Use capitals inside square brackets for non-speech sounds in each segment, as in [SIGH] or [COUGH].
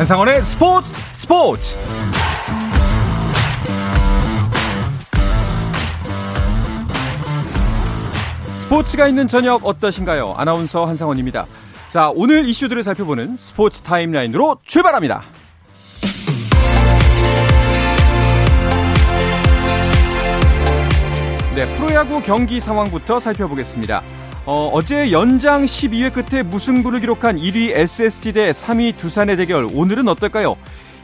한상원의 스포츠 스포츠 스포츠가 있는 저녁 어떠신가요? 아나운서 한상원입니다. 자, 오늘 이슈들을 살펴보는 스포츠 타임라인으로 출발합니다. 네, 프로야구 경기 상황부터 살펴보겠습니다. 어, 어제 연장 12회 끝에 무승부를 기록한 1위 SSG 대 3위 두산의 대결 오늘은 어떨까요?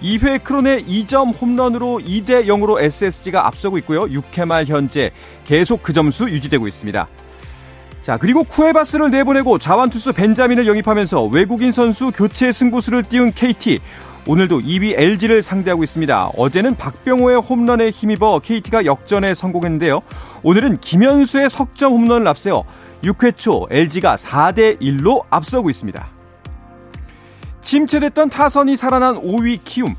2회 크론의 2점 홈런으로 2대 0으로 SSG가 앞서고 있고요. 6회 말 현재 계속 그 점수 유지되고 있습니다. 자, 그리고 쿠에바스를 내보내고 자완투수 벤자민을 영입하면서 외국인 선수 교체 승부수를 띄운 KT. 오늘도 2위 LG를 상대하고 있습니다. 어제는 박병호의 홈런에 힘입어 KT가 역전에 성공했는데요. 오늘은 김현수의 석점 홈런을 앞세워 6회 초 LG가 4대 1로 앞서고 있습니다. 침체됐던 타선이 살아난 5위 키움.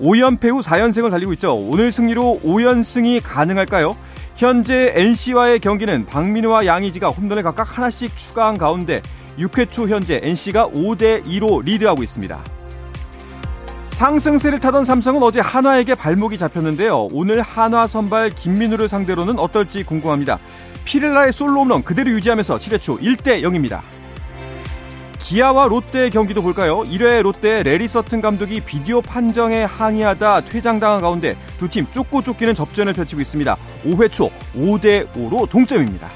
5연패 후 4연승을 달리고 있죠. 오늘 승리로 5연승이 가능할까요? 현재 NC와의 경기는 박민우와 양의지가 홈런을 각각 하나씩 추가한 가운데 6회 초 현재 NC가 5대 2로 리드하고 있습니다. 상승세를 타던 삼성은 어제 한화에게 발목이 잡혔는데요. 오늘 한화 선발 김민우를 상대로는 어떨지 궁금합니다. 피렐라의 솔로 홈런 그대로 유지하면서 7회 초 1대 0입니다. 기아와 롯데의 경기도 볼까요? 1회 롯데 래리 서튼 감독이 비디오 판정에 항의하다 퇴장당한 가운데 두 팀 쫓고 쫓기는 접전을 펼치고 있습니다. 5회 초 5대 5로 동점입니다.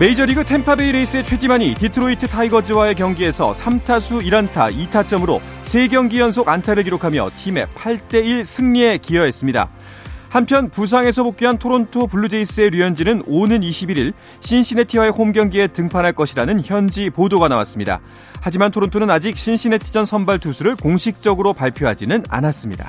메이저리그 템파베이 레이스의 최지만이 디트로이트 타이거즈와의 경기에서 3타수 1안타 2타점으로 3경기 연속 안타를 기록하며 팀의 8대1 승리에 기여했습니다. 한편 부상에서 복귀한 토론토 블루제이스의 류현진은 오는 21일 신시내티와의 홈 경기에 등판할 것이라는 현지 보도가 나왔습니다. 하지만 토론토는 아직 신시내티전 선발 투수를 공식적으로 발표하지는 않았습니다.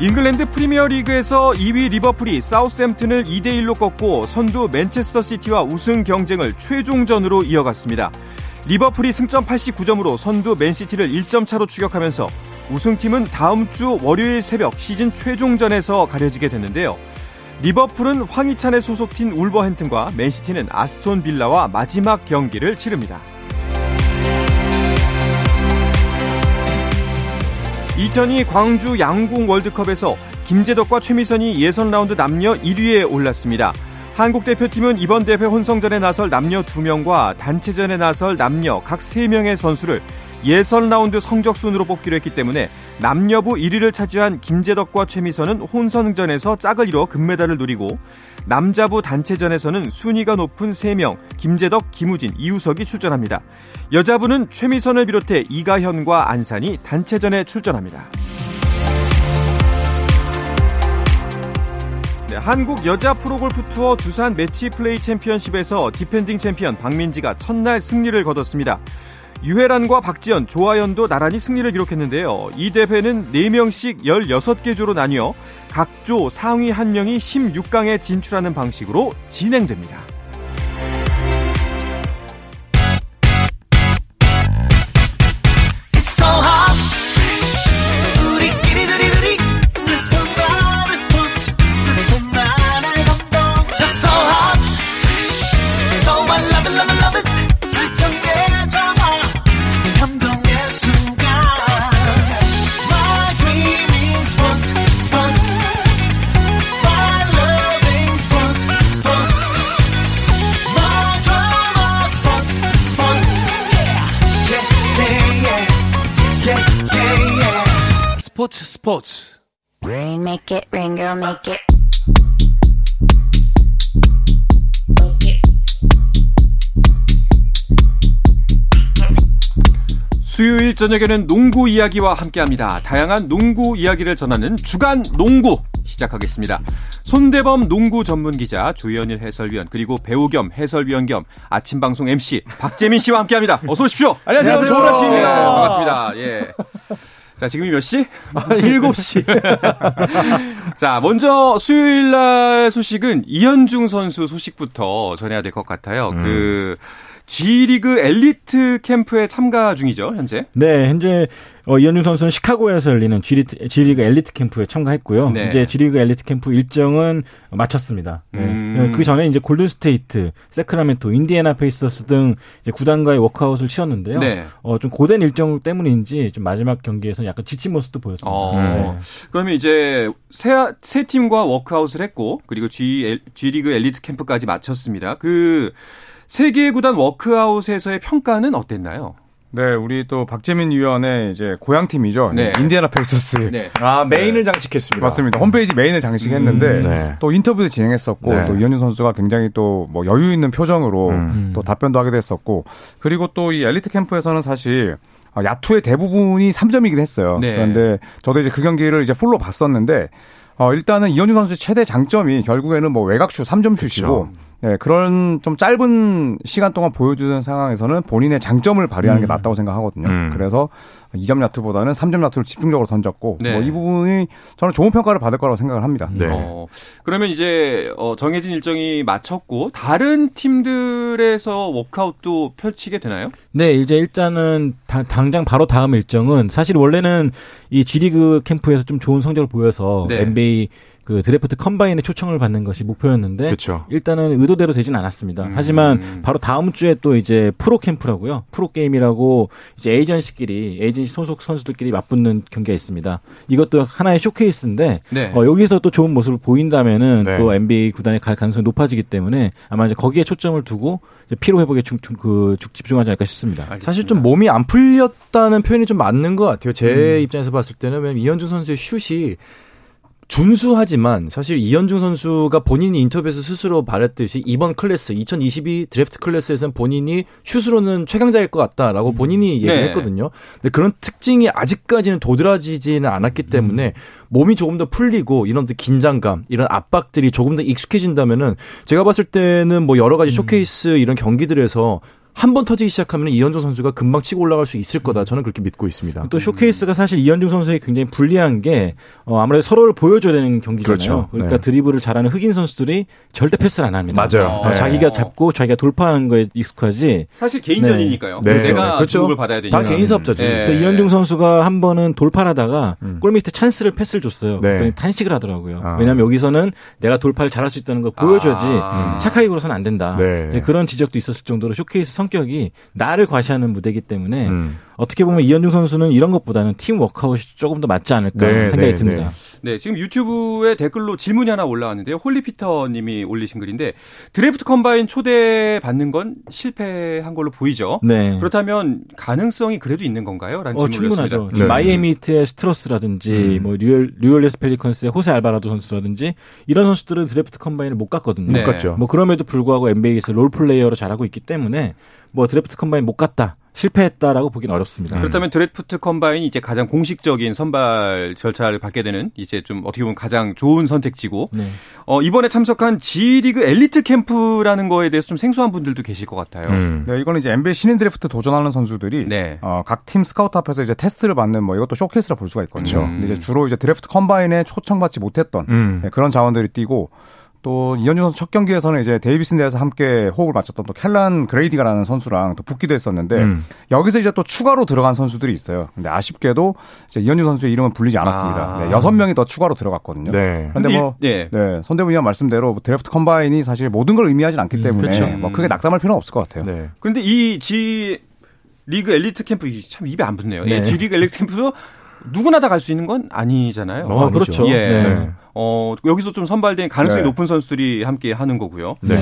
잉글랜드 프리미어 리그에서 2위 리버풀이 사우스햄튼을 2대1로 꺾고 선두 맨체스터 시티와 우승 경쟁을 최종전으로 이어갔습니다. 리버풀이 승점 89점으로 선두 맨시티를 1점 차로 추격하면서 우승팀은 다음 주 월요일 새벽 시즌 최종전에서 가려지게 됐는데요. 리버풀은 황희찬의 소속팀 울버햄튼과 맨시티는 아스톤 빌라와 마지막 경기를 치릅니다. 2002 광주 양궁 월드컵에서 김재덕과 최미선이 예선 라운드 남녀 1위에 올랐습니다. 한국 대표팀은 이번 대회 혼성전에 나설 남녀 2명과 단체전에 나설 남녀 각 3명의 선수를 예선 라운드 성적 순으로 뽑기로 했기 때문에 남녀부 1위를 차지한 김재덕과 최미선은 혼성전에서 짝을 이뤄 금메달을 노리고 남자부 단체전에서는 순위가 높은 3명 김재덕, 김우진, 이우석이 출전합니다. 여자부는 최미선을 비롯해 이가현과 안산이 단체전에 출전합니다. 네, 한국 여자 프로골프 투어 두산 매치 플레이 챔피언십에서 디펜딩 챔피언 박민지가 첫날 승리를 거뒀습니다. 유해란과 박지영, 조아연도 나란히 승리를 기록했는데요. 이 대회는 4명씩 16개 조로 나뉘어 각조 상위 1명이 16강에 진출하는 방식으로 진행됩니다. 스포츠 Rain make it rain girl make it 수요일 저녁에는 농구 이야기와 함께합니다. 다양한 농구 이야기를 전하는 주간 농구 시작하겠습니다. 손대범 농구 전문 기자 조현일 해설위원 그리고 배우 겸 해설위원 겸 아침 방송 MC 박재민 씨와 함께합니다. 어서 오십시오. 안녕하세요. 아침입니다. 네, 반갑습니다. 예. 자, 지금이 몇 시? [LAUGHS] 7시. [LAUGHS] 자, 먼저 수요일 날 소식은 이현중 선수 소식부터 전해야 될 것 같아요. 음. 그 G리그 엘리트 캠프에 참가 중이죠, 현재. 네, 현재 어, 이현중 선수는 시카고에서 열리는 G리트, G리그 엘리트 캠프에 참가했고요. 네. 이제 G리그 엘리트 캠프 일정은 마쳤습니다. 네. 음. 그 전에 이제 골든 스테이트, 새크라멘토, 인디애나 페이서스 등 이제 구단과의 워크아웃을 치렀는데요. 네. 어, 좀 고된 일정 때문인지 좀 마지막 경기에서 약간 지친 모습도 보였습니다. 어. 네. 그러면 이제 세, 세 팀과 워크아웃을 했고 그리고 G, 엘- G리그 엘리트 캠프까지 마쳤습니다. 그 세 개의 구단 워크아웃에서의 평가는 어땠나요? 네, 우리 또 박재민 위원의 이제 고향 팀이죠. 네. 인디애나 페이서스. 네. 아, 메인을 장식했습니다. 맞습니다. 홈페이지 메인을 장식했는데 음, 네. 또 인터뷰도 진행했었고 네. 또 이현중 선수가 굉장히 또 뭐 여유 있는 표정으로 음. 또 답변도 하게 됐었고 그리고 또 이 엘리트 캠프에서는 사실 아, 야투의 대부분이 3점이긴 했어요. 네. 그런데 저도 이제 그 경기를 이제 풀로 봤었는데 어, 일단은 이현준 선수의 최대 장점이 결국에는 뭐 외곽슛 3점 슛이고 네, 그런 좀 짧은 시간 동안 보여주는 상황에서는 본인의 장점을 발휘하는 게 낫다고 생각하거든요. 음. 그래서 2점 야투보다는 3점 야투를 집중적으로 던졌고 네. 뭐이 부분이 저는 좋은 평가를 받을 거라고 생각을 합니다. 네. 어, 그러면 이제 어, 정해진 일정이 마쳤고 다른 팀들에서 워크아웃도 펼치게 되나요? 네, 이제 일단은 다- 당장 바로 다음 일정은 사실 원래는 이 G리그 캠프에서 좀 좋은 성적을 보여서 네. NBA 그 드래프트 combine에 초청을 받는 것이 목표였는데 그렇죠. 일단은 의도대로 되진 않았습니다. 음. 하지만 바로 다음 주에 또 이제 프로 캠프라고요. 프로 게임이라고 이제 에이전시끼리 에이전시 소속 선수들끼리 맞붙는 경기가 있습니다. 이것도 하나의 쇼케이스인데 네. 어, 여기서 또 좋은 모습을 보인다면은 네. 또 NBA 구단에 갈 가능성이 높아지기 때문에 아마 이제 거기에 초점을 두고 이제 피로 회복에 중, 중- 그 중- 집중하지 않을까 싶습니다. 사실 좀 몸이 안 풀렸다는 표현이 좀 맞는 것 같아요. 제 음. 입장에서 봤을 때는 왜냐면 이현중 선수의 슛이 준수하지만 사실 이현중 선수가 본인이 인터뷰에서 스스로 말했듯이 이번 클래스 2022 드래프트 클래스에서는 본인이 슛으로는 최강자일 것 같다라고 본인이 얘기를 네. 했거든요. 근데 그런 특징이 아직까지는 도드라지지는 않았기 때문에 몸이 조금 더 풀리고 이런 또 긴장감, 이런 압박들이 조금 더 익숙해진다면은 제가 봤을 때는 뭐 여러 가지 쇼케이스 이런 경기들에서 한 번 터지기 시작하면 이현중 선수가 금방 치고 올라갈 수 있을 거다. 저는 그렇게 믿고 있습니다. 또 쇼케이스가 사실 이현중 선수에게 굉장히 불리한 게 어, 아무래도 서로를 보여줘야 되는 경기잖아요. 그렇죠. 그러니까 네. 드리블을 잘하는 흑인 선수들이 절대 패스를 안 합니다. 맞아요. 어, 네. 자기가 잡고 자기가 돌파하는 거에 익숙하지. 사실 개인전이니까요. 네. 내가 그렇죠. 주목을 받아야 되니까. 다 개인 사업자죠. 네. 그래서 이현중 선수가 한 번은 돌파를 하다가 음. 골 밑에 찬스를 패스를 줬어요. 네. 그랬더니 탄식을 하더라고요. 아. 왜냐하면 여기서는 내가 돌파를 잘할 수 있다는 걸 보여줘야지 아. 착하게 굴어서는 안 된다. 네. 그런 지적도 있었을 정도로 쇼케이스 성격이 나를 과시하는 무대이기 때문에 음. 어떻게 보면 이현중 선수는 이런 것보다는 팀 워크아웃이 조금 더 맞지 않을까 네, 생각이 네, 듭니다. 네, 지금 유튜브에 댓글로 질문이 하나 올라왔는데요. 홀리피터 님이 올리신 글인데 드래프트 combine 초대 받는 건 실패한 걸로 보이죠. 네. 그렇다면 가능성이 그래도 있는 건가요? 라는 어, 질문을 충분하죠. 네. 마이애미 히트의 스트러스라든지 음. 뭐 뉴얼 뉴올리언스 펠리컨스의 호세 알바라도 선수라든지 이런 선수들은 드래프트 combine을 못 갔거든요. 네. 못 갔죠. 뭐 그럼에도 불구하고 NBA에서 role player로 잘하고 있기 때문에 뭐 드래프트 combine 못 갔다. 실패했다라고 보기는 어렵습니다. 음. 그렇다면 드래프트 combine이 이제 가장 공식적인 선발 절차를 받게 되는 이제 좀 어떻게 보면 가장 좋은 선택지고 네. 어, 이번에 참석한 G리그 엘리트 캠프라는 거에 대해서 좀 생소한 분들도 계실 것 같아요. 음. 네, 이거는 이제 NBA 신인 드래프트 도전하는 선수들이 네. 어, 각 팀 스카우트 앞에서 이제 테스트를 받는 뭐 이것도 쇼케이스라 볼 수가 있거든요. 음. 근데 이제 주로 이제 드래프트 combine에 초청받지 못했던 음. 네, 그런 자원들이 뛰고 또 이현중 선수 첫 경기에서는 이제 데이비슨 대에서 함께 호흡을 맞췄던 또 켈란 그레이디가라는 선수랑 또 붙기도 했었는데 음. 여기서 이제 또 추가로 들어간 선수들이 있어요. 근데 아쉽게도 이제 이현중 선수의 이름은 불리지 않았습니다. 아. 네, 여섯 명이 더 추가로 들어갔거든요. 네. 그런데 뭐 일- 예. 네, 손대범 위원 말씀대로 뭐 드래프트 combine이 사실 모든 걸 의미하진 않기 때문에 그렇죠. 뭐 크게 낙담할 필요는 없을 것 같아요. 네. 그런데 이 G 리그 엘리트 캠프 이참 입에 안 붙네요. 예, 네. G 리그 엘리트 캠프도 누구나 다 갈 수 있는 건 아니잖아요. 어, 아니죠. 그렇죠. 예. 네. 어, 여기서 좀 선발된 가능성이 네. 높은 선수들이 함께 하는 거고요. 네.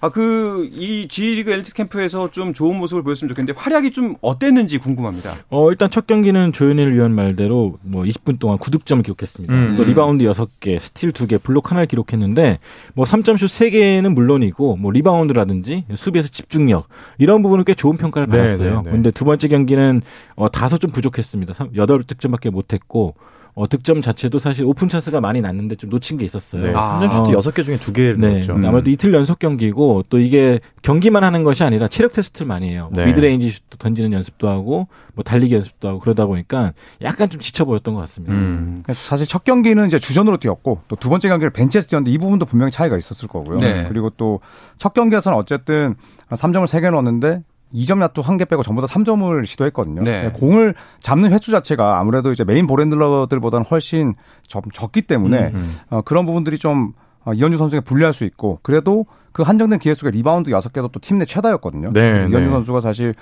아, 그, 이 G리그 엘리트 캠프에서 좀 좋은 모습을 보였으면 좋겠는데 활약이 좀 어땠는지 궁금합니다. 어, 일단 첫 경기는 조현일 위원 말대로 뭐 20분 동안 9득점을 기록했습니다. 음. 또 리바운드 6개, 스틸 2개, 블록 하나를 기록했는데 뭐 3점슛 3개는 물론이고 뭐 리바운드라든지 수비에서 집중력 이런 부분은 꽤 좋은 평가를 네, 받았어요. 네, 네. 그런데 두 번째 경기는 어, 다소 좀 부족했습니다. 8득점밖에 못 했고 어, 득점 자체도 사실 오픈 찬스가 많이 났는데 좀 놓친 게 있었어요. 네. 아. 3점 슛 어. 6개 중에 2개를 네. 넣었죠. 아무래도 이틀 연속 경기고 또 이게 경기만 하는 것이 아니라 체력 테스트를 많이 해요. 뭐 네. mid-range 슛도 던지는 연습도 하고 뭐 달리기 연습도 하고 그러다 보니까 약간 좀 지쳐 보였던 것 같습니다. 음. 사실 첫 경기는 이제 주전으로 뛰었고 또 두 번째 경기를 벤치에서 뛰었는데 이 부분도 분명히 차이가 있었을 거고요. 네. 그리고 또 첫 경기에서는 어쨌든 3점을 3개 넣었는데 2점 야투 1개 빼고 전부 다 3점을 시도했거든요. 네. 공을 잡는 횟수 자체가 아무래도 이제 메인 ball handler들보다는 훨씬 좀 적기 때문에 음. 어, 그런 부분들이 좀 어, 이현중 선수에게 불리할 수 있고 그래도 그 한정된 기회 속에 리바운드 6개도 또 팀 내 최다였거든요. 네, 이현중 네. 선수가 사실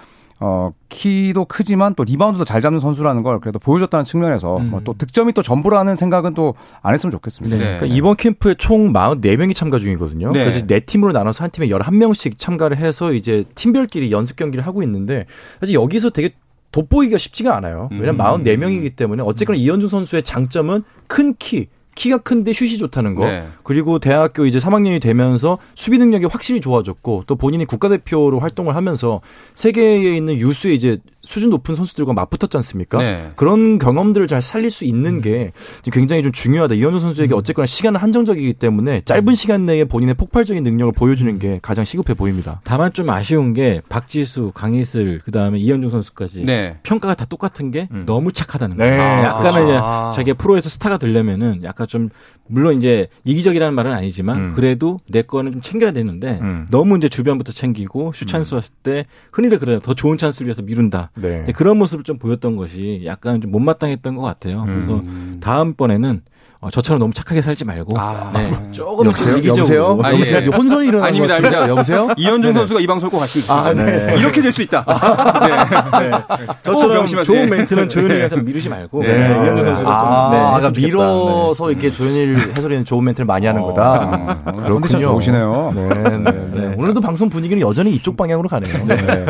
어, 키도 크지만 또 리바운드도 잘 잡는 선수라는 걸 그래도 보여줬다는 측면에서 음. 뭐 또 득점이 또 전부라는 생각은 또 안 했으면 좋겠습니다. 네. 그러니까 이번 캠프에 총 44명이 참가 중이거든요. 네. 그래서 네 팀으로 나눠서 한 팀에 11명씩 참가를 해서 이제 팀별끼리 연습 경기를 하고 있는데 사실 여기서 되게 돋보이기가 쉽지가 않아요. 왜냐면 음. 44명이기 때문에 어쨌거나 이현준 선수의 장점은 큰 키, 키가 큰데 슛이 좋다는 거. 네. 그리고 대학교 이제 3학년이 되면서 수비 능력이 확실히 좋아졌고 또 본인이 국가대표로 활동을 하면서 세계에 있는 유수의 이제 수준 높은 선수들과 맞붙었지 않습니까? 네. 그런 경험들을 잘 살릴 수 있는 게 지금 굉장히 좀 중요하다. 이현준 선수에게 어쨌거나 시간은 한정적이기 때문에 짧은 시간 내에 본인의 폭발적인 능력을 보여주는 게 가장 시급해 보입니다. 다만 좀 아쉬운 게 박지수, 강희슬, 그 다음에 이현중 선수까지 네. 평가가 다 똑같은 게 음. 너무 착하다는 네. 거예요. 아, 약간은 그렇죠. 이제 아. 자기가 프로에서 스타가 되려면은 약간 좀 물론 이제 이기적이라는 말은 아니지만 음. 그래도 내 거는 좀 챙겨야 되는데 음. 너무 이제 주변부터 챙기고 슛 찬스 왔을 때 흔히들 그래요. 더 좋은 찬스를 위해서 미룬다. 네. 그런 모습을 좀 보였던 것이 약간 좀 못마땅했던 것 같아요. 그래서 음. 다음번에는 어, 저처럼 너무 착하게 살지 말고 아. 네, 조금은 여보세요? 이기적으로 여보세요? 여보세요? 예. 혼선이 일어나는 아닙니다, 것? 아닙니다. 여보세요? 이현중 선수가 이 방송을 꼭 좋겠다. 아, 네. 이렇게 될 수 있다. 네. 저처럼 명심하세요. 좋은 멘트는 조현이가 좀 미루지 말고 네. 네. 이현주 선수가 좀 아, 네. 밀어서 이렇게 조현일 해설위원 좋은 멘트를 많이 하는 거다. 어, 컨디션 좋으시네요. 네, 네, 네. 오늘도 방송 분위기는 여전히 이쪽 방향으로 가네요. 네.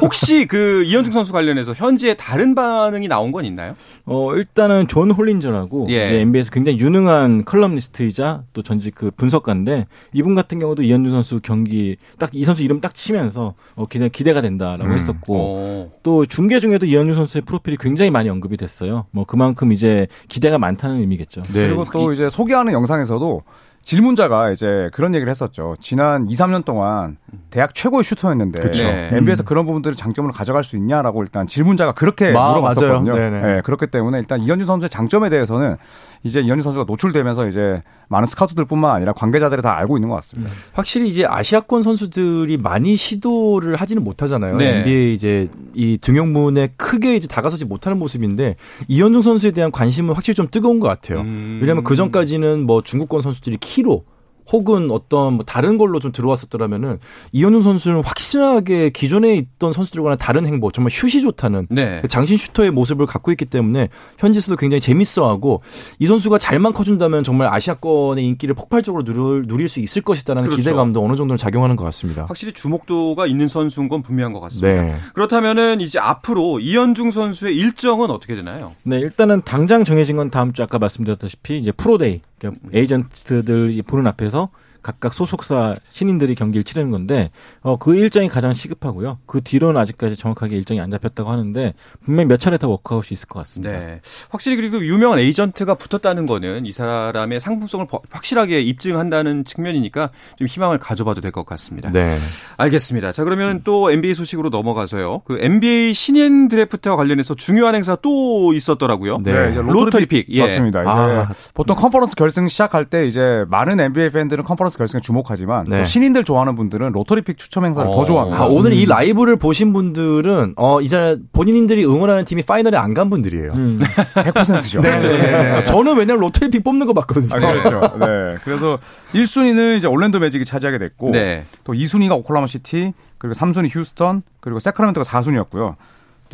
혹시 그 이현중 선수 관련해서 현지에 다른 반응이 나온 건 있나요? 어, 일단은 존 홀린저라고 예. 이제 NBA에서 굉장히 유능한 칼럼니스트이자 또 전직 그 분석가인데 이분 같은 경우도 이현중 선수 경기 딱 이 선수 이름 딱 치면서 어, 기대, 기대가 된다라고 음. 했었고 어. 또 중계 중에도 이현중 선수의 프로필이 굉장히 많이 언급이 됐어요. 뭐 그만큼 이제 기대가 많다는 의미겠죠. 네. 그리고 또 이제 소개하는 영상에서도 질문자가 이제 그런 얘기를 했었죠. 지난 2, 3년 동안 대학 최고의 슈터였는데 그쵸. 네. NBA에서 그런 부분들을 장점으로 가져갈 수 있냐라고 일단 질문자가 그렇게 마- 물어봤었거든요. 네, 그렇기 때문에 일단 이현주 선수의 장점에 대해서는 이제 이현주 선수가 노출되면서 이제 많은 스카우트들뿐만 아니라 관계자들이 다 알고 있는 것 같습니다. 확실히 이제 아시아권 선수들이 많이 시도를 하지는 못하잖아요. 네. NBA 이제 이 등용문에 크게 이제 다가서지 못하는 모습인데 이현중 선수에 대한 관심은 확실히 좀 뜨거운 것 같아요. 음. 왜냐하면 그 전까지는 뭐 중국권 선수들이 키로 혹은 어떤 뭐 다른 걸로 좀 들어왔었더라면은 이현중 선수는 확실하게 기존에 있던 선수들과는 다른 행보, 정말 슛이 좋다는 네. 그 장신 슈터의 모습을 갖고 있기 때문에 현지에서도 굉장히 재밌어하고 이 선수가 잘만 커준다면 정말 아시아권의 인기를 폭발적으로 누릴, 누릴 수 있을 것이다라는 그렇죠. 기대감도 어느 정도는 작용하는 것 같습니다. 확실히 주목도가 있는 선수인 건 분명한 것 같습니다. 네. 그렇다면은 이제 앞으로 이현중 선수의 일정은 어떻게 되나요? 네, 일단은 당장 정해진 건 다음 주 아까 말씀드렸다시피 이제 pro day, 그러니까 에이전트들이 보는 앞에서 각각 소속사 신인들이 경기를 치르는 건데 어, 그 일정이 가장 시급하고요. 그 뒤로는 아직까지 정확하게 일정이 안 잡혔다고 하는데 분명히 몇 차례 더 워크아웃이 있을 것 같습니다. 네. 확실히 그리고 유명한 에이전트가 붙었다는 거는 이 사람의 상품성을 버- 확실하게 입증한다는 측면이니까 좀 희망을 가져봐도 될 것 같습니다. 네. 알겠습니다. 자, 그러면 또 NBA 소식으로 넘어가서요. 그 NBA 신인 드래프트와 관련해서 중요한 행사 또 있었더라고요. 네. 이제 lottery pick. 예. 맞습니다. 이제 아. 보통 컨퍼런스 결승 시작할 때 이제 많은 NBA 팬들은 컨퍼런스 결승에 주목하지만 네. 또 신인들 좋아하는 분들은 lottery pick 추첨 행사를 어. 더 좋아합니다. 아, 오늘 이 라이브를 보신 분들은 어 이제 본인들이 응원하는 팀이 파이널에 안 간 분들이에요. 음. [LAUGHS] 100%죠. 네, 네, 네. 저는 왜냐면 lottery pick 뽑는 거 봤거든요. 아, 그렇죠. 네. 그래서 1순위는 이제 올랜도 매직이 차지하게 됐고 네. 또 2순위가 오클라호마 시티, 그리고 3순위 휴스턴, 그리고 새크라멘토가 4순위였고요.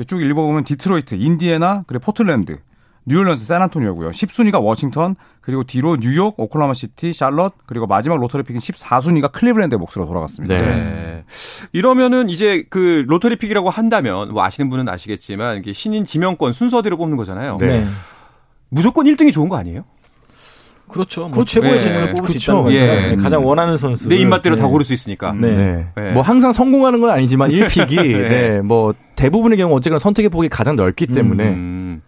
쭉 읽어보면 디트로이트, 인디애나, 그리고 포틀랜드, 뉴올리언스, 샌안토니오고요. 10순위가 워싱턴, 그리고 뒤로 뉴욕, 오클라호마 시티, 샬럿, 그리고 마지막 lottery pick인 14순위가 클리블랜드의 몫으로 돌아갔습니다. 네. 네. 이러면은 이제 그 lottery pick이라고 한다면 뭐 아시는 분은 아시겠지만 이게 신인 지명권 순서대로 뽑는 거잖아요. 네. 네. 무조건 1등이 좋은 거 아니에요? 그렇죠. 뭐 그렇죠. 최고의 네. 신인을 뽑을 그렇죠. 수 있다는 거니까 예. 네, 가장 원하는 선수. 내 입맛대로 네. 다 고를 수 있으니까. 네. 네. 네. 뭐 항상 성공하는 건 아니지만 1 pick이 [LAUGHS] 네. 네. 뭐 대부분의 경우 어쨌거나 선택의 폭이 가장 넓기 때문에 음.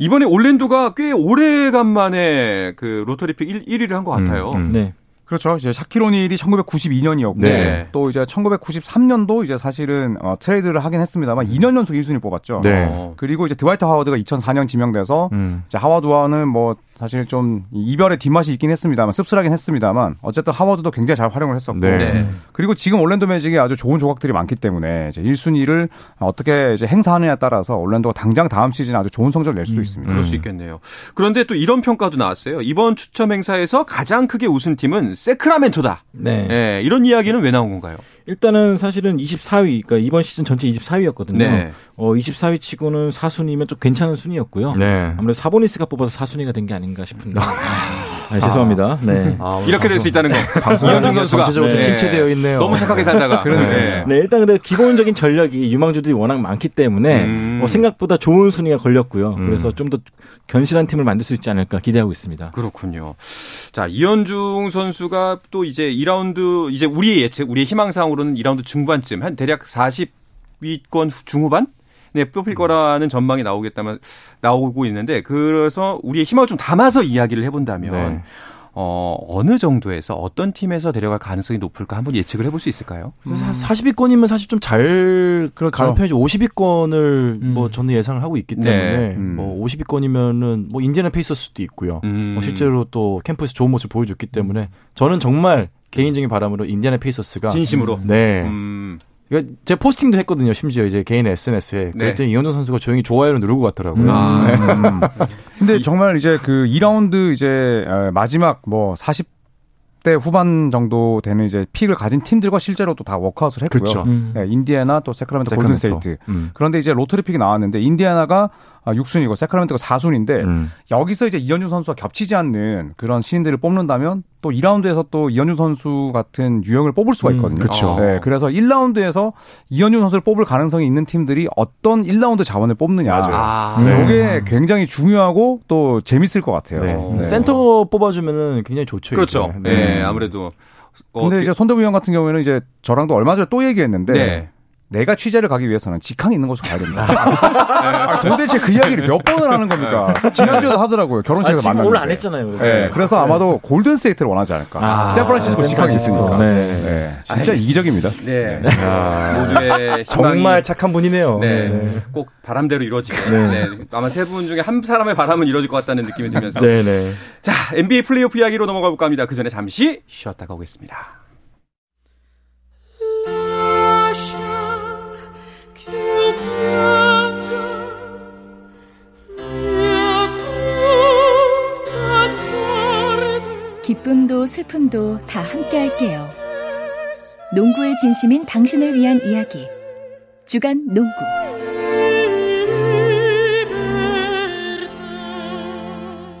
이번에 올랜도가 꽤 오래간만에 그 lottery pick 1, 1위를 한 것 같아요. 음, 음. 네. 그렇죠. 이제 샤킬 오닐이 1992년이었고 네. 또 이제 1993년도 이제 사실은 어, 트레이드를 하긴 했습니다만 2년 연속 1순위 뽑았죠. 네. 어. 그리고 이제 드와이트 하워드가 2004년 지명돼서 음. 이제 하워드와는 뭐 사실 좀 이별의 뒷맛이 있긴 했습니다만 씁쓸하긴 했습니다만 어쨌든 하워드도 굉장히 잘 활용을 했었고 네. 네. 그리고 지금 올랜도 매직이 아주 좋은 조각들이 많기 때문에 이제 1순위를 어떻게 이제 행사하느냐에 따라서 올랜도가 당장 다음 시즌에 아주 좋은 성적을 낼 수도 있습니다. 그럴 수 있겠네요. 그런데 또 이런 평가도 나왔어요. 이번 추첨 행사에서 가장 크게 웃은 팀은 세크라멘토다. 네. 예, 이런 이야기는 왜 나온 건가요? 일단은 사실은 24위, 그러니까 이번 시즌 전체 24위였거든요. 네. 어, 24위 치고는 4순위면 좀 괜찮은 순위였고요. 네. 아무래도 사보니스가 뽑아서 4순위가 된 게 아닌가 싶은데. 아, 죄송합니다. 네. 이렇게 될 수 있다는 거. [LAUGHS] 이현중 선수가 전체적으로 좀 네. 침체되어 있네요. 너무 착하게 살다가. 그러니까요. 네, 일단 근데 기본적인 전력이 유망주들이 워낙 많기 때문에 음. 어, 생각보다 좋은 순위가 걸렸고요. 음. 그래서 좀 더 견실한 팀을 만들 수 있지 않을까 기대하고 있습니다. 그렇군요. 자, 이현중 선수가 또 이제 2라운드, 이제 우리의 예측, 우리의 희망사항으로는 2라운드 중반쯤, 한 대략 40위권 중후반? 네, 뽑힐 거라는 전망이 나오겠다면, 나오고 있는데, 그래서 우리의 희망을 좀 담아서 이야기를 해본다면, 네. 어, 어느 정도에서 어떤 팀에서 데려갈 가능성이 높을까 한번 예측을 해볼 수 있을까요? 40위권이면 사실 좀잘 가는 편이죠. 50위권을 음. 뭐 저는 예상을 하고 있기 네. 때문에 음. 뭐 50위권이면은 뭐 인디애나 페이서스도 있고요. 음. 뭐 실제로 또 캠프에서 좋은 모습 보여줬기 때문에 저는 정말 개인적인 바람으로 인디애나 페이서스가 진심으로. 네. 음, 이거 제 포스팅도 했거든요. 심지어 이제 개인 SNS에. 네. 그랬더니 이현중 선수가 조용히 좋아요를 누르고 갔더라고요. 아. 네. 음. [LAUGHS] 근데 정말 이제 그 2라운드 이제 어, 마지막 뭐 40대 후반 정도 되는 이제 pick을 가진 팀들과 실제로 또 다 workout을 했고요. 음. 네, 인디애나 또 새크라멘토 새크라멘토. 골든스테이트. 음. 그런데 이제 lottery pick이 나왔는데 인디애나가 6순위고 세크라멘토가 4순위인데 음. 여기서 이제 이현준 선수와 겹치지 않는 그런 신인들을 뽑는다면 또 2라운드에서 또 이현준 선수 같은 유형을 뽑을 수가 있거든요. 음, 그쵸. 네, 그래서 1라운드에서 이현준 선수를 뽑을 가능성이 있는 팀들이 어떤 1라운드 자원을 뽑느냐. 아, 네. 이게 굉장히 중요하고 또 재밌을 것 같아요. 네. 네. 센터 뽑아주면은 굉장히 좋죠. 그렇죠. 이제. 네, 아무래도. 어, 근데 이제 손대부 위원 같은 경우에는 이제 저랑도 얼마 전에 또 얘기했는데 네. 내가 취재를 가기 위해서는 직항이 있는 곳으로 가야 된다. [LAUGHS] 아, 도대체 그 이야기를 몇 번을 하는 겁니까? 지난주에도 하더라고요. 아, 결혼식에서 지금 만났는데. 오늘 안 했잖아요. 그래서. 네, 그래서 아마도 골든 스테이트를 원하지 않을까. 아, 샌프란시스코 직항이 샌프란시스코. 있으니까. 네. 네, 진짜 알겠습니다. 이기적입니다. 네. 아, 모두의 희망이 정말 착한 분이네요. 네, 네. 꼭 바람대로 이루어지게. 네. 아마 세 분 중에 한 사람의 바람은 이루어질 것 같다는 느낌이 들면서. 네, 네. 자, NBA 플레이오프 이야기로 넘어가 볼까 합니다. 그 전에 잠시 쉬었다가 오겠습니다. 기쁨도 슬픔도 다 함께 할게요. 농구의 진심인 당신을 위한 이야기. 주간 농구.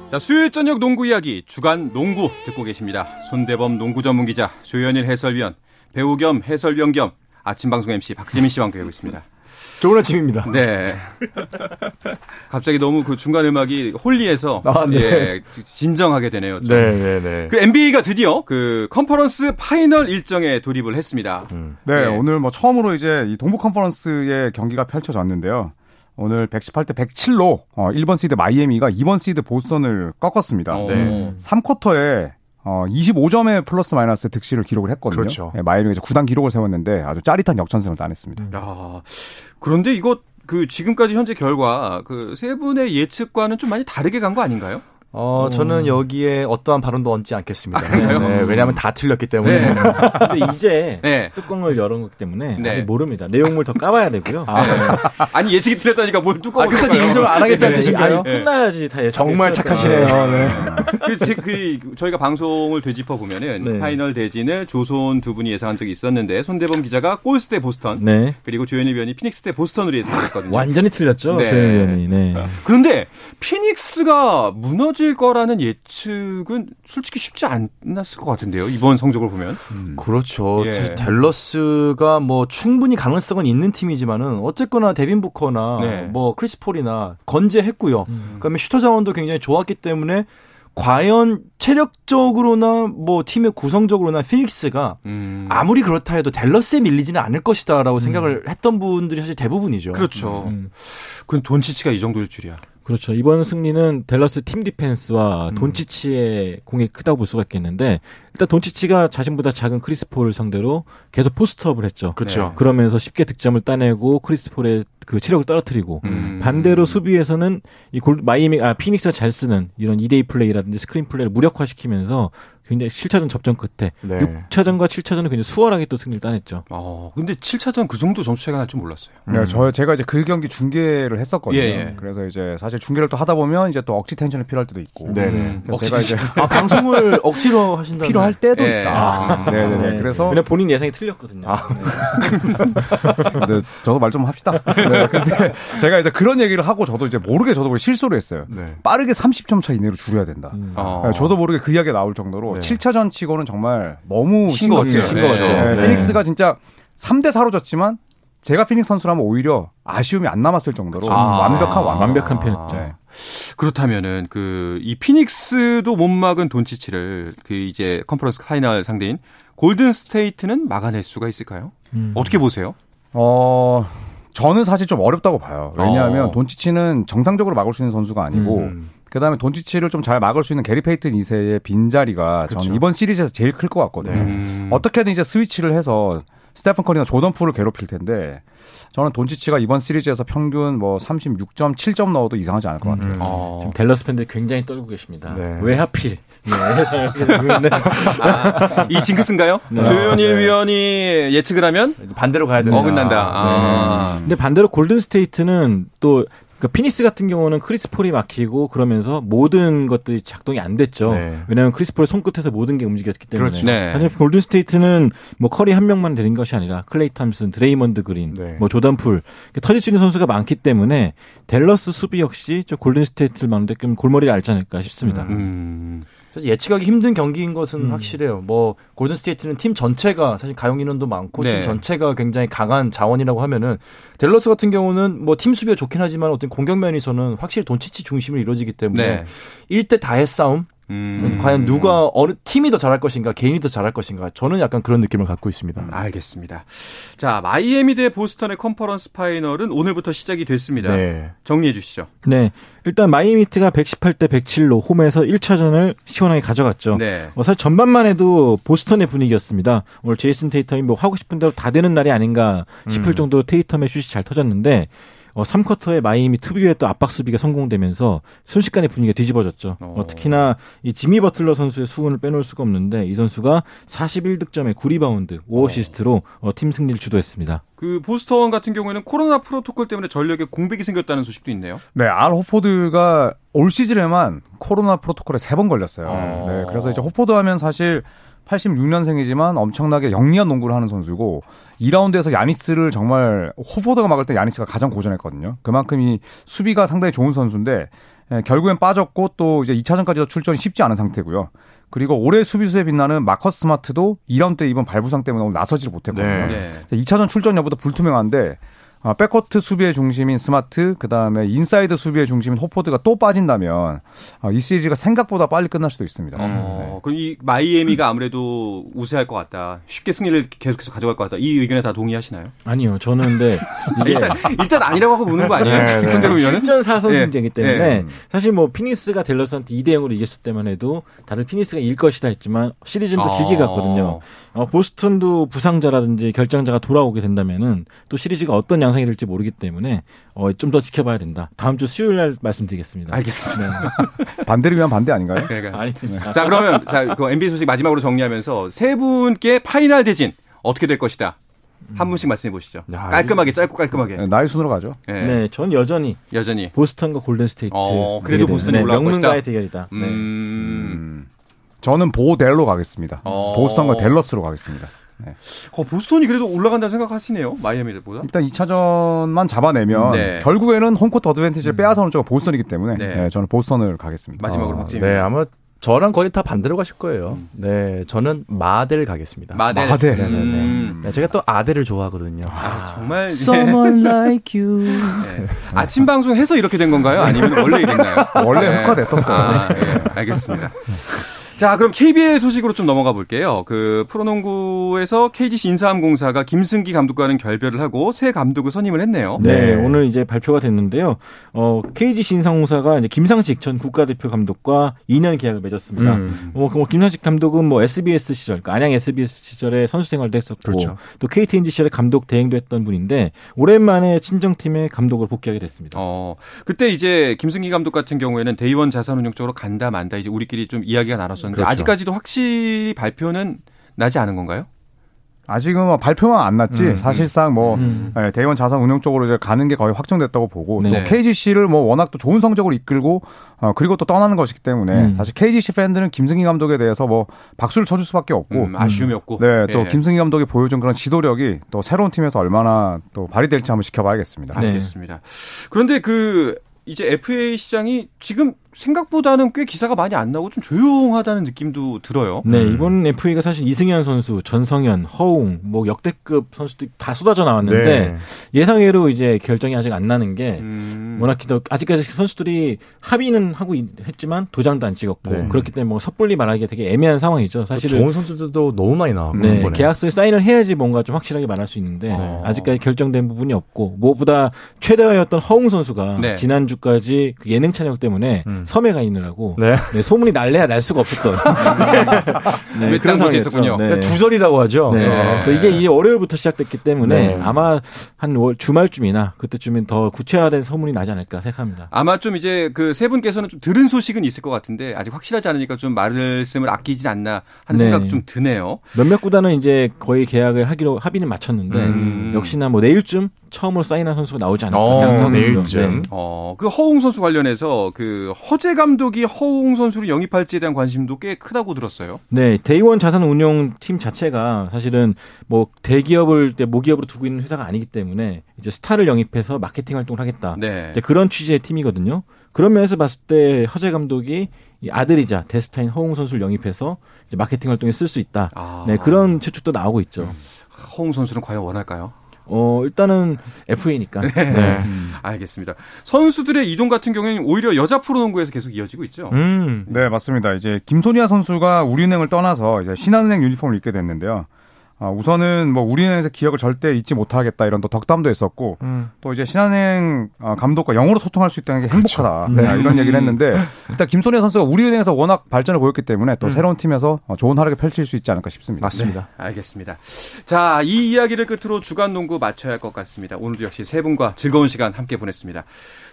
자, 수요일 저녁 농구 이야기 주간 농구 듣고 계십니다. 손대범 농구 전문 기자, 조현일 해설위원, 배우 겸 해설위원 겸 아침 방송 MC 박재민 씨와 함께하고 있습니다. 좋은 아침입니다. 네. [LAUGHS] 갑자기 너무 그 중간 음악이 홀리해서 아, 네. 예, 진정하게 되네요. 좀. 네, 네, 네. 그 NBA가 드디어 그 컨퍼런스 파이널 일정에 돌입을 했습니다. 음. 네, 네. 오늘 뭐 처음으로 이제 이 동부 컨퍼런스의 경기가 펼쳐졌는데요. 오늘 118대 107로 어, 1번 시드 마이애미가 2번 시드 보스턴을 꺾었습니다. 어. 네. 3쿼터에 어, 25점의 플러스 마이너스 득실을 기록을 했거든요. 그렇죠. 네, 마이애미가 이제 구단 기록을 세웠는데 아주 짜릿한 역전승을 따냈습니다. 야, 그런데 이거 그 지금까지 현재 결과 그 세 분의 예측과는 좀 많이 다르게 간 거 아닌가요? 어, 저는 여기에 어떠한 발언도 얹지 않겠습니다. 그래요? 네, 왜냐하면 다 틀렸기 때문에. 네. 근데 이제 [LAUGHS] 네. 뚜껑을 열은 거기 때문에 네. 아직 모릅니다. 내용물 더 까봐야 되고요. [LAUGHS] 아니 예측이 틀렸다니까 뭘 뚜껑을 아, 끝까지? 인정을 안 하겠다는 네. 뜻인가요? 아니, 끝나야지 다 예측. 정말 착하시네요. 네. [LAUGHS] 그, 지- 그 저희가 방송을 되짚어 보면은 네. 파이널 대진을 조선 두 분이 예상한 적이 있었는데 손대범 기자가 골스 대 보스턴 네. 그리고 조현일 위원이 피닉스 대 보스턴으로 예상했거든요. 완전히 틀렸죠. 네. 조현일 위원이. 네. 그런데 피닉스가 무너질 거라는 예측은 솔직히 쉽지 않았을 것 같은데요. 이번 성적을 보면. 그렇죠. 예. 사실 댈러스가 뭐 충분히 가능성은 있는 팀이지만은 어쨌거나 데빈 부커나 네. 뭐 크리스 폴이나 건재했고요. 그다음에 슈터 자원도 굉장히 좋았기 때문에 과연 체력적으로나 뭐 팀의 구성적으로나 피닉스가 음. 아무리 그렇다 해도 댈러스에 밀리지는 않을 것이다라고 생각을 했던 분들이 사실 대부분이죠. 그렇죠. 음. 그건 돈치치가 이 정도일 줄이야. 그렇죠. 이번 승리는 댈러스 팀 음. 디펜스와 돈치치의 공이 크다고 볼 수가 있겠는데 일단 돈치치가 자신보다 작은 크리스폴을 상대로 계속 post up을 했죠. 그렇죠. 그러면서 쉽게 득점을 따내고 크리스폴의 그 체력을 떨어뜨리고 음. 반대로 수비에서는 이 골, 마이미 아 피닉스가 잘 쓰는 이런 2대2 플레이라든지 스크린 플레이를 무력화시키면서 굉장히 7차전 접전 끝에 네. 6차전과 7차전은 굉장히 수월하게 또 승리를 따냈죠. 어, 근데 7차전 그 정도 점수 차이가 날 줄 몰랐어요. 네, 저 제가 이제 그 경기 중계를 했었거든요. 예, 예. 그래서 이제 사실 중계를 또 하다 보면 이제 또 억지 텐션이 필요할 때도 있고. 네네. 그래서 제가 이제 아, 방송을 [LAUGHS] 억지로 하신다. 필요할 때도 예. 있다. 아. 네 네 네. 그래서 왜냐면 본인 예상이 틀렸거든요. 아. [LAUGHS] 네. 저도 말 좀 합시다. 네, 근데 제가 이제 그런 얘기를 하고 저도 이제 모르게 저도 모르게 실수를 했어요. 네. 빠르게 30점 차 이내로 줄여야 된다. 음. 어. 네, 저도 모르게 그 이야기가 나올 정도로 네. 7차전 치고는 정말 너무 싱거웠죠. 싱거웠죠. 싱거웠죠. 네, 네. 피닉스가 진짜 3대 4로 졌지만 제가 피닉스 선수라면 오히려 아쉬움이 안 남았을 정도로 아. 완벽한 완벽. 완벽한 편이었죠. 네. 그렇다면은 그 이 피닉스도 못 막은 돈치치를 그 이제 컨퍼런스 파이널 상대인 골든 스테이트는 막아낼 수가 있을까요? 음. 어떻게 보세요? 어, 저는 사실 좀 어렵다고 봐요. 왜냐하면 어. 돈치치는 정상적으로 막을 수 있는 선수가 아니고 음. 그다음에 돈치치를 좀 잘 막을 수 있는 게리 페이튼 2세의 빈자리가 그쵸. 저는 이번 시리즈에서 제일 클 것 같거든요. 네. 음. 어떻게든 이제 스위치를 해서 스테픈 커리나 조던 풀을 괴롭힐 텐데 저는 돈치치가 이번 시리즈에서 평균 뭐 36점, 7점 넣어도 이상하지 않을 것 같아요. 음. 어. 지금 델러스 팬들이 굉장히 떨고 계십니다. 네. 왜 하필? 네, [LAUGHS] 아, 이 징크스인가요? 네. 조현일 네. 위원이 예측을 하면 반대로 가야 된다. 어긋난다. 아. 근데 반대로 골든 스테이트는 또 그러니까 피닉스 같은 경우는 크리스폴이 막히고 그러면서 모든 것들이 작동이 안 됐죠. 네. 왜냐하면 크리스폴의 손끝에서 모든 게 움직였기 때문에. 그렇죠. 네. 사실 골든 스테이트는 뭐 커리 한 명만 되는 것이 아니라 클레이 탐슨, 드레이먼드 그린, 네. 뭐 조던 풀 이렇게 터질 수 있는 선수가 많기 때문에 델러스 수비 역시 저 골든 스테이트를 막는데 좀 골머리를 앓지 않을까 싶습니다. 음. 그 래서 예측하기 힘든 경기인 것은 음. 확실해요. 뭐 골든 스테이트는 팀 전체가 사실 가용 인원도 많고 네. 팀 전체가 굉장히 강한 자원이라고 하면은 델러스 같은 경우는 뭐 팀 수비가 좋긴 하지만 어떤 공격 면에서는 확실히 돈치치 중심으로 이루어지기 때문에 네. 일 1대 다의 싸움. 음. 과연 누가 어느 팀이 더 잘할 것인가, 개인이 더 잘할 것인가. 저는 약간 그런 느낌을 갖고 있습니다. 알겠습니다. 자, 마이애미 대 보스턴의 컨퍼런스 파이널은 오늘부터 시작이 됐습니다. 네. 정리해 주시죠. 네. 일단 마이애미 히트가 118대 107로 홈에서 1차전을 시원하게 가져갔죠. 네. 어, 사실 전반만 해도 보스턴의 분위기였습니다. 오늘 제이슨 테이텀이 뭐 하고 싶은 대로 다 되는 날이 아닌가 싶을 음. 정도로 테이텀의 슛이 잘 터졌는데 어, 3쿼터에 마이애미 특유의 또 압박 수비가 성공되면서 순식간에 분위기가 뒤집어졌죠. 어. 어, 특히나 이 지미 버틀러 선수의 수훈을 빼놓을 수가 없는데 이 선수가 41득점에 9리바운드, 5어시스트로 어, 팀 승리를 주도했습니다. 그 보스턴 같은 경우에는 코로나 프로토콜 때문에 전력에 공백이 생겼다는 소식도 있네요. 네, 알 호포드가 올 시즌에만 코로나 프로토콜에 세 번 걸렸어요. 어. 네, 그래서 이제 호포드 하면 사실 86년생이지만 엄청나게 영리한 농구를 하는 선수고 2라운드에서 야니스를 정말 호포드가 막을 때 야니스가 가장 고전했거든요. 그만큼 이 수비가 상당히 좋은 선수인데 예, 결국엔 빠졌고 또 이제 2차전까지도 출전이 쉽지 않은 상태고요. 그리고 올해 수비수에 빛나는 마커스 스마트도 2라운드 때 왼발 부상 때문에 오늘 나서지를 못했거든요. 네. 네. 2차전 출전 여부도 불투명한데 아, 백코트 수비의 중심인 스마트, 그 다음에 인사이드 수비의 중심인 호포드가 또 빠진다면 아, 이 시리즈가 생각보다 빨리 끝날 수도 있습니다. 네. 어, 그럼 이 마이애미가 아무래도 우세할 것 같다. 쉽게 승리를 계속해서 가져갈 것 같다. 이 의견에 다 동의하시나요? 아니요, 저는 근데 [LAUGHS] 이게 일단 일단 아니라고 하고 보는 거 아니에요? 네, 네. 위원은? 7전 4선승제이기 예, 때문에 예. 사실 뭐 피닉스가 델러스한테 2대 0으로 이겼을 때만 해도 다들 피닉스가 이길 것이다 했지만 시리즈는 더 길게 어. 갔거든요. 어, 보스턴도 부상자라든지 결장자가 돌아오게 된다면은 또 시리즈가 어떤 양상이 될지 모르기 때문에 어, 좀 더 지켜봐야 된다. 다음 주 수요일 날 말씀드리겠습니다. 알겠습니다. [LAUGHS] 반대를 위한 반대 아닌가요? 그러니까. [LAUGHS] 아니, 자 그러면 자, 그 NBA 소식 마지막으로 정리하면서 세 분께 파이널 대진 어떻게 될 것이다. 한 분씩 말씀해 보시죠. 야, 깔끔하게 짧고 깔끔하게. 네, 나이 순으로 가죠. 예. 네, 전 여전히 여전히. 보스턴과 골든 스테이트. 어, 그래도 보스턴이 네, 올라갈 명문가의 것이다. 대결이다. 네. 음. 음, 저는 보델로 가겠습니다. 어. 보스턴과 델러스로 가겠습니다. 네. 어, 보스턴이 그래도 올라간다고 생각하시네요. 마이애미보다. 일단 2차전만 잡아내면 네. 결국에는 홈코트 어드밴티지를 빼앗아오는 쪽은 보스턴이기 때문에 네. 네, 저는 보스턴을 가겠습니다. 마지막으로 아, 박재민. 네, 아마 저랑 거의 다 반대로 가실 거예요. 네, 저는 마델 가겠습니다. 마델. 마델. 네네네. 음. 네, 제가 또 아델을 좋아하거든요. 아, 정말 [LAUGHS] 네. Someone like you. 네. 아침 방송 해서 이렇게 된 건가요? 아니면 원래 이랬나요? 원래 네. 흑화됐었어요. 아, 예, 알겠습니다. 자, 그럼 KBL 소식으로 좀 넘어가 볼게요. 그 프로농구에서 KGC 인삼공사가 김승기 감독과는 결별을 하고 새 감독을 선임을 했네요. 네, 오늘 이제 발표가 됐는데요. 어, KGC 인상공사가 이제 김상식 전 국가대표 감독과 2년 계약을 맺었습니다. 음. 뭐, 뭐 김상식 감독은 뭐 SBS 시절, 그러니까 안양 SBS 시절에 선수 생활도 했었고, 그렇죠. 또 KTNG 시절에 감독 대행도 했던 분인데 오랜만에 친정팀의 감독을 복귀하게 됐습니다. 어, 그때 이제 김승기 감독 같은 경우에는 대의원 자산운용 쪽으로 간다 만다 이제 우리끼리 좀 이야기가 나눴었는데 그렇죠. 아직까지도 확실히 발표는 나지 않은 건가요? 아직은 뭐 발표만 안 났지 음, 사실상 뭐 음. 예, 대의원 자산 운용 쪽으로 이제 가는 게 거의 확정됐다고 보고 네. 또 KGC를 뭐 워낙 또 좋은 성적으로 이끌고 어, 그리고 또 떠나는 것이기 때문에 음. 사실 KGC 팬들은 김승희 감독에 대해서 뭐 박수를 쳐줄 수밖에 없고 음, 아쉬움이 없고. 네, 또 예. 김승희 감독이 보여준 그런 지도력이 또 새로운 팀에서 얼마나 또 발휘될지 한번 지켜봐야겠습니다. 네. 알겠습니다. 그런데 그 이제 FA 시장이 지금 생각보다는 꽤 기사가 많이 안 나오고 좀 조용하다는 느낌도 들어요. 네, 이번 FA가 사실 이승현 선수, 전성현, 허웅, 뭐 역대급 선수들이 다 쏟아져 나왔는데 네. 예상외로 이제 결정이 아직 안 나는 게 음. 워낙 또 아직까지 선수들이 합의는 하고 있- 했지만 도장도 안 찍었고 네. 그렇기 때문에 뭐 섣불리 말하기가 되게 애매한 상황이죠. 사실은 좋은 선수들도 너무 많이 나왔고 네, 이번에. 계약서에 사인을 해야지 뭔가 좀 확실하게 말할 수 있는데 어. 아직까지 결정된 부분이 없고 무엇보다 최대화였던 허웅 선수가 네. 지난주까지 그 예능 촬영 때문에 음. 섬에 가 있느라고 네. 네, 소문이 날래야 날 수가 없었던 [LAUGHS] 네, 곳에 상황이었죠. 있었군요. 네. 두절이라고 하죠. 네. 어. 그래서 이게 이제 월요일부터 시작됐기 때문에 네. 아마 한 월- 주말쯤이나 그때쯤엔 더 구체화된 소문이 나지 않을까 생각합니다. 아마 좀 이제 그 세 분께서는 좀 들은 소식은 있을 것 같은데 아직 확실하지 않으니까 좀 말씀을 아끼진 않나 하는 네. 생각 좀 드네요. 몇몇 구단은 이제 거의 계약을 하기로 합의는 마쳤는데 음. 역시나 뭐 내일쯤 처음으로 사인한 선수가 나오지 않을까 어. 내일쯤. 어, 그 허웅 선수 관련해서 그 허재 감독이 허웅 선수를 영입할지에 대한 관심도 꽤 크다고 들었어요. 네, 데이원 자산 운용 팀 자체가 사실은 뭐 대기업을 때 모기업으로 두고 있는 회사가 아니기 때문에 이제 스타를 영입해서 마케팅 활동을 하겠다. 네. 이제 그런 취지의 팀이거든요. 그런 면에서 봤을 때 허재 감독이 이 아들이자 대스타인 허웅 선수를 영입해서 이제 마케팅 활동에 쓸 수 있다. 아. 네, 그런 추측도 나오고 있죠. 허웅 선수는 과연 원할까요? 어, 일단은 FA니까. 네. 알겠습니다. 선수들의 이동 같은 경우에는 오히려 여자 프로농구에서 계속 이어지고 있죠. 음. 네, 맞습니다. 이제 김소니아 선수가 우리은행을 떠나서 이제 신한은행 유니폼을 입게 됐는데요. 아, 우선은 뭐 우리은행에서 기억을 절대 잊지 못하겠다 이런 또 덕담도 했었고 음. 또 이제 신한은행 아, 감독과 영어로 소통할 수 있다는 게 행복하다 네. 아, 이런 얘기를 했는데 일단 김소니아 선수가 우리은행에서 워낙 발전을 보였기 때문에 또 새로운 팀에서 어, 좋은 활약을 펼칠 수 있지 않을까 싶습니다. 맞습니다. 알겠습니다. 자, 이 이야기를 끝으로 주간 농구 마쳐야 할 것 같습니다. 오늘도 역시 세 분과 즐거운 시간 함께 보냈습니다.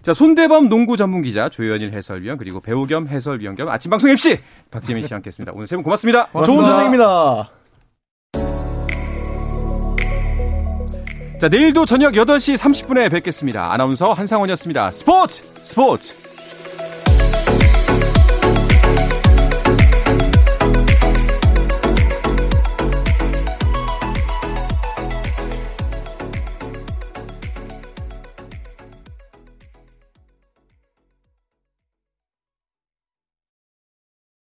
자, 손대범 농구 전문 기자, 조현일 해설위원, 그리고 배우 겸 해설위원 겸 아침 방송 MC 박재민 씨와 함께했습니다. 오늘 세 분 고맙습니다. 좋은 저녁입니다. 자, 내일도 저녁 8시 30분에 뵙겠습니다. 아나운서 한상원이었습니다. 스포츠! 스포츠!